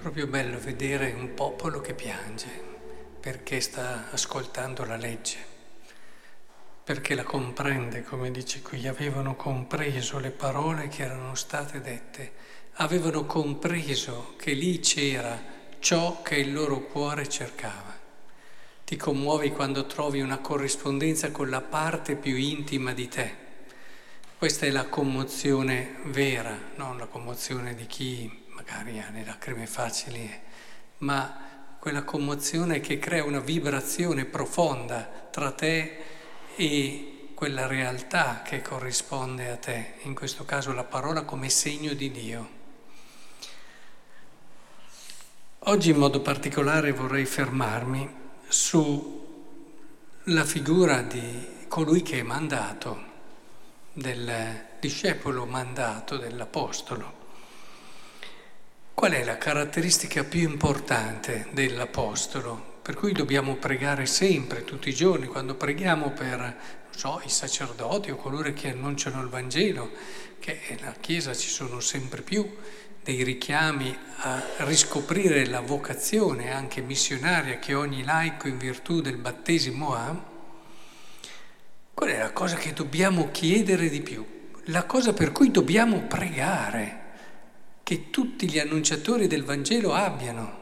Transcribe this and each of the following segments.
Proprio bello vedere un popolo che piange perché sta ascoltando la legge, perché la comprende, come dice qui, avevano compreso le parole che erano state dette, avevano compreso che lì c'era ciò che il loro cuore cercava. Ti commuovi quando trovi una corrispondenza con la parte più intima di te. Questa è la commozione vera, non la commozione di chi magari ha le lacrime facili, ma quella commozione che crea una vibrazione profonda tra te e quella realtà che corrisponde a te, in questo caso la parola come segno di Dio. Oggi in modo particolare vorrei fermarmi sulla figura di colui che è mandato, del discepolo mandato dell'Apostolo. Qual è la caratteristica più importante dell'Apostolo? Per cui dobbiamo pregare sempre, tutti i giorni, quando preghiamo per so, i sacerdoti o coloro che annunciano il Vangelo, che nella Chiesa ci sono sempre più dei richiami a riscoprire la vocazione anche missionaria che ogni laico in virtù del battesimo ha, qual è la cosa che dobbiamo chiedere di più? La cosa per cui dobbiamo pregare che tutti gli annunciatori del Vangelo abbiano.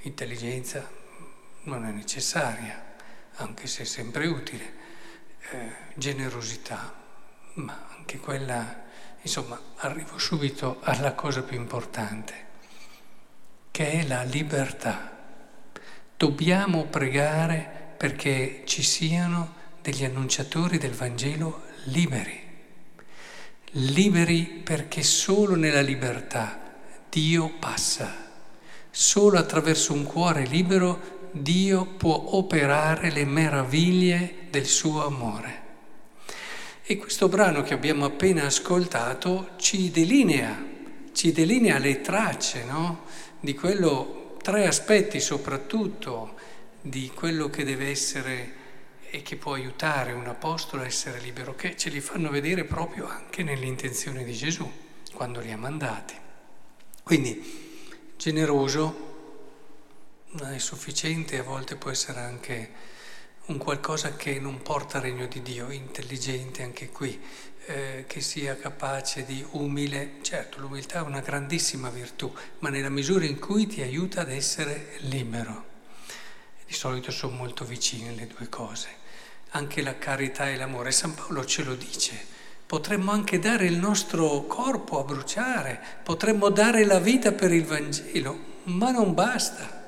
Intelligenza non è necessaria, anche se è sempre utile, eh, generosità, ma anche quella, insomma, arrivo subito alla cosa più importante, che è la libertà. Dobbiamo pregare perché ci siano degli annunciatori del Vangelo liberi liberi perché solo nella libertà Dio passa. Solo attraverso un cuore libero Dio può operare le meraviglie del suo amore. E questo brano che abbiamo appena ascoltato ci delinea, ci delinea le tracce no? di quello, tre aspetti soprattutto, di quello che deve essere e che può aiutare un apostolo a essere libero, che ce li fanno vedere proprio anche nell'intenzione di Gesù quando li ha mandati. Quindi generoso non è sufficiente, a volte può essere anche un qualcosa che non porta regno di Dio, intelligente anche qui, eh, che sia capace di umile. Certo, l'umiltà è una grandissima virtù, ma nella misura in cui ti aiuta ad essere libero. Di solito sono molto vicine le due cose anche la carità e l'amore. San Paolo ce lo dice. Potremmo anche dare il nostro corpo a bruciare, potremmo dare la vita per il Vangelo, ma non basta.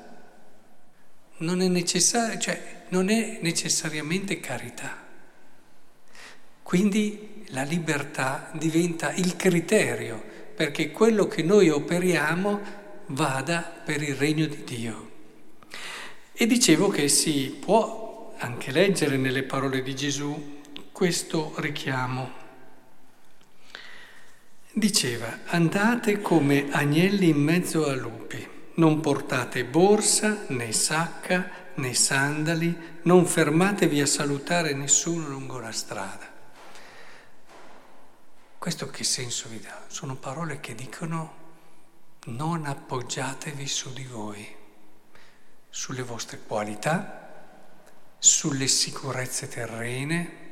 Non è, necessario, cioè, non è necessariamente carità. Quindi la libertà diventa il criterio perché quello che noi operiamo vada per il regno di Dio. E dicevo che si può anche leggere nelle parole di Gesù questo richiamo. Diceva, andate come agnelli in mezzo a lupi, non portate borsa né sacca né sandali, non fermatevi a salutare nessuno lungo la strada. Questo che senso vi dà? Sono parole che dicono non appoggiatevi su di voi, sulle vostre qualità, sulle sicurezze terrene,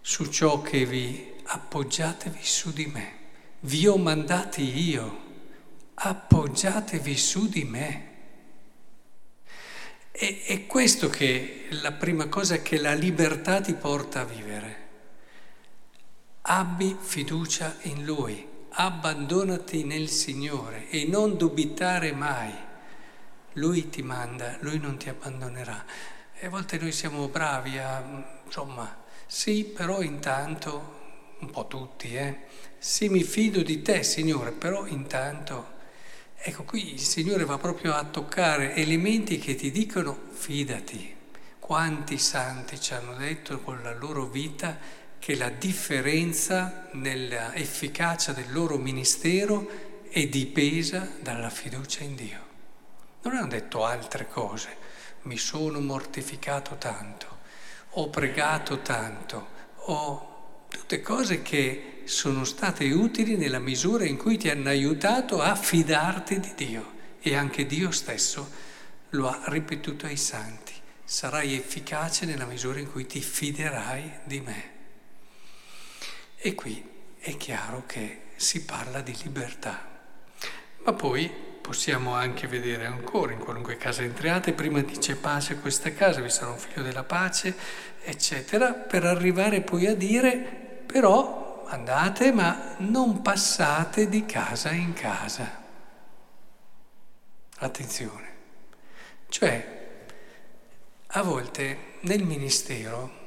su ciò che vi appoggiatevi su di me. Vi ho mandati io, appoggiatevi su di me. E, è questo che la prima cosa che la libertà ti porta a vivere. Abbi fiducia in Lui, abbandonati nel Signore e non dubitare mai. Lui ti manda, Lui non ti abbandonerà. E a volte noi siamo bravi a, insomma, sì, però intanto, un po' tutti, eh, sì, mi fido di te, Signore, però intanto, ecco qui il Signore va proprio a toccare elementi che ti dicono fidati. Quanti santi ci hanno detto con la loro vita che la differenza nell'efficacia del loro ministero è dipesa dalla fiducia in Dio. Non hanno detto altre cose, mi sono mortificato tanto, ho pregato tanto, ho Tutte cose che sono state utili nella misura in cui ti hanno aiutato a fidarti di Dio. E anche Dio stesso lo ha ripetuto ai santi. Sarai efficace nella misura in cui ti fiderai di me. E qui è chiaro che si parla di libertà. Ma poi possiamo anche vedere ancora in qualunque casa entriate, prima dice pace a questa casa, vi sarà un figlio della pace, eccetera, per arrivare poi a dire però andate ma non passate di casa in casa. Attenzione. Cioè, a volte nel ministero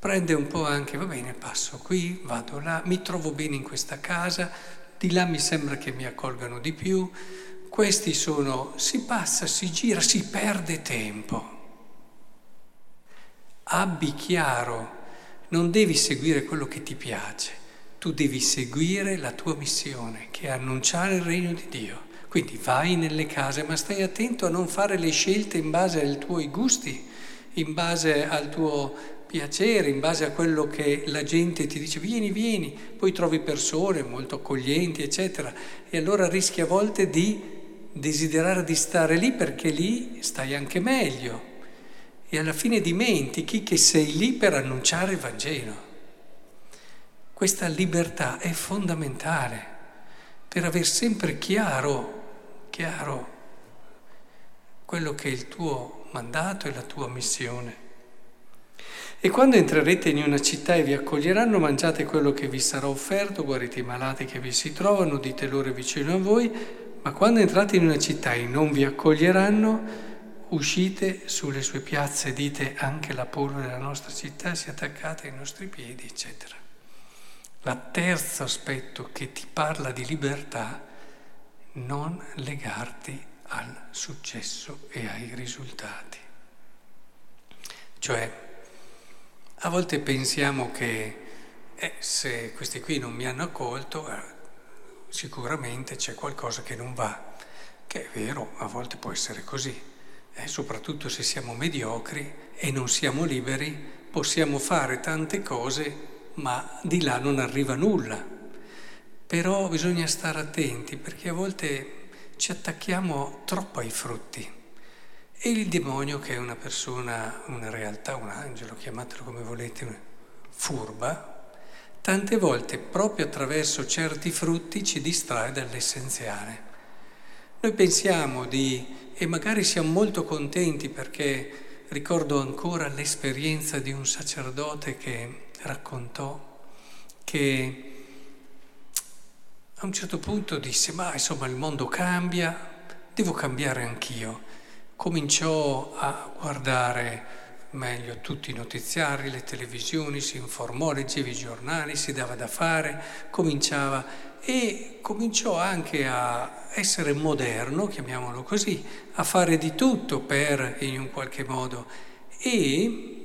prende un po' anche, va bene, passo qui, vado là, mi trovo bene in questa casa, di là mi sembra che mi accolgano di più. Questi sono, si passa, si gira, si perde tempo. Abbi chiaro, non devi seguire quello che ti piace, tu devi seguire la tua missione, che è annunciare il regno di Dio. Quindi vai nelle case, ma stai attento a non fare le scelte in base ai tuoi gusti, in base al tuo piacere, in base a quello che la gente ti dice, vieni, vieni, poi trovi persone molto accoglienti, eccetera, e allora rischi a volte di desiderare di stare lì perché lì stai anche meglio e alla fine dimentichi che sei lì per annunciare il Vangelo. Questa libertà è fondamentale per aver sempre chiaro, chiaro quello che è il tuo mandato e la tua missione. E quando entrerete in una città e vi accoglieranno, mangiate quello che vi sarà offerto, guarite i malati che vi si trovano, dite loro vicino a voi, ma quando entrate in una città e non vi accoglieranno, uscite sulle sue piazze, dite anche la polvere della nostra città si è attaccata ai nostri piedi, eccetera. Il terzo aspetto che ti parla di libertà, non legarti al successo e ai risultati. Cioè, a volte pensiamo che eh, se questi qui non mi hanno accolto, eh, sicuramente c'è qualcosa che non va, che è vero, a volte può essere così, eh, soprattutto se siamo mediocri e non siamo liberi, possiamo fare tante cose, ma di là non arriva nulla. Però bisogna stare attenti perché a volte ci attacchiamo troppo ai frutti. E il demonio, che è una persona, una realtà, un angelo, chiamatelo come volete, furba, tante volte proprio attraverso certi frutti ci distrae dall'essenziale. Noi pensiamo di, e magari siamo molto contenti perché ricordo ancora l'esperienza di un sacerdote che raccontò che a un certo punto disse, ma insomma il mondo cambia, devo cambiare anch'io cominciò a guardare meglio tutti i notiziari, le televisioni, si informò, leggeva i giornali, si dava da fare, cominciava e cominciò anche a essere moderno, chiamiamolo così, a fare di tutto per in un qualche modo. E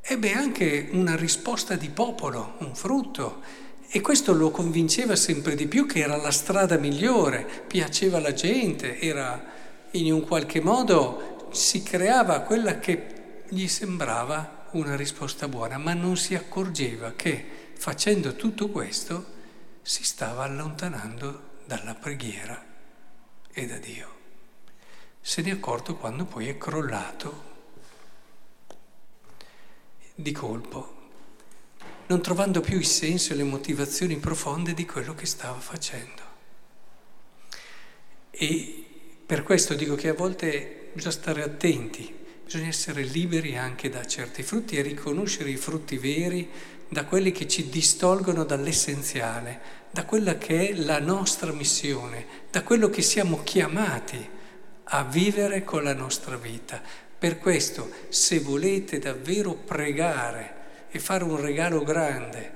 ebbe anche una risposta di popolo, un frutto e questo lo convinceva sempre di più che era la strada migliore, piaceva alla gente, era in un qualche modo si creava quella che gli sembrava una risposta buona, ma non si accorgeva che facendo tutto questo si stava allontanando dalla preghiera e da Dio. Se ne è accorto quando poi è crollato di colpo, non trovando più il senso e le motivazioni profonde di quello che stava facendo. E per questo dico che a volte bisogna stare attenti, bisogna essere liberi anche da certi frutti e riconoscere i frutti veri da quelli che ci distolgono dall'essenziale, da quella che è la nostra missione, da quello che siamo chiamati a vivere con la nostra vita. Per questo, se volete davvero pregare e fare un regalo grande,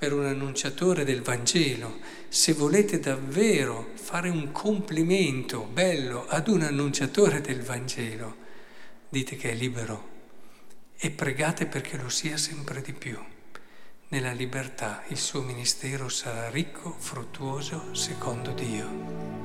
per un annunciatore del Vangelo, se volete davvero fare un complimento bello ad un annunciatore del Vangelo, dite che è libero e pregate perché lo sia sempre di più. Nella libertà il suo ministero sarà ricco, fruttuoso, secondo Dio.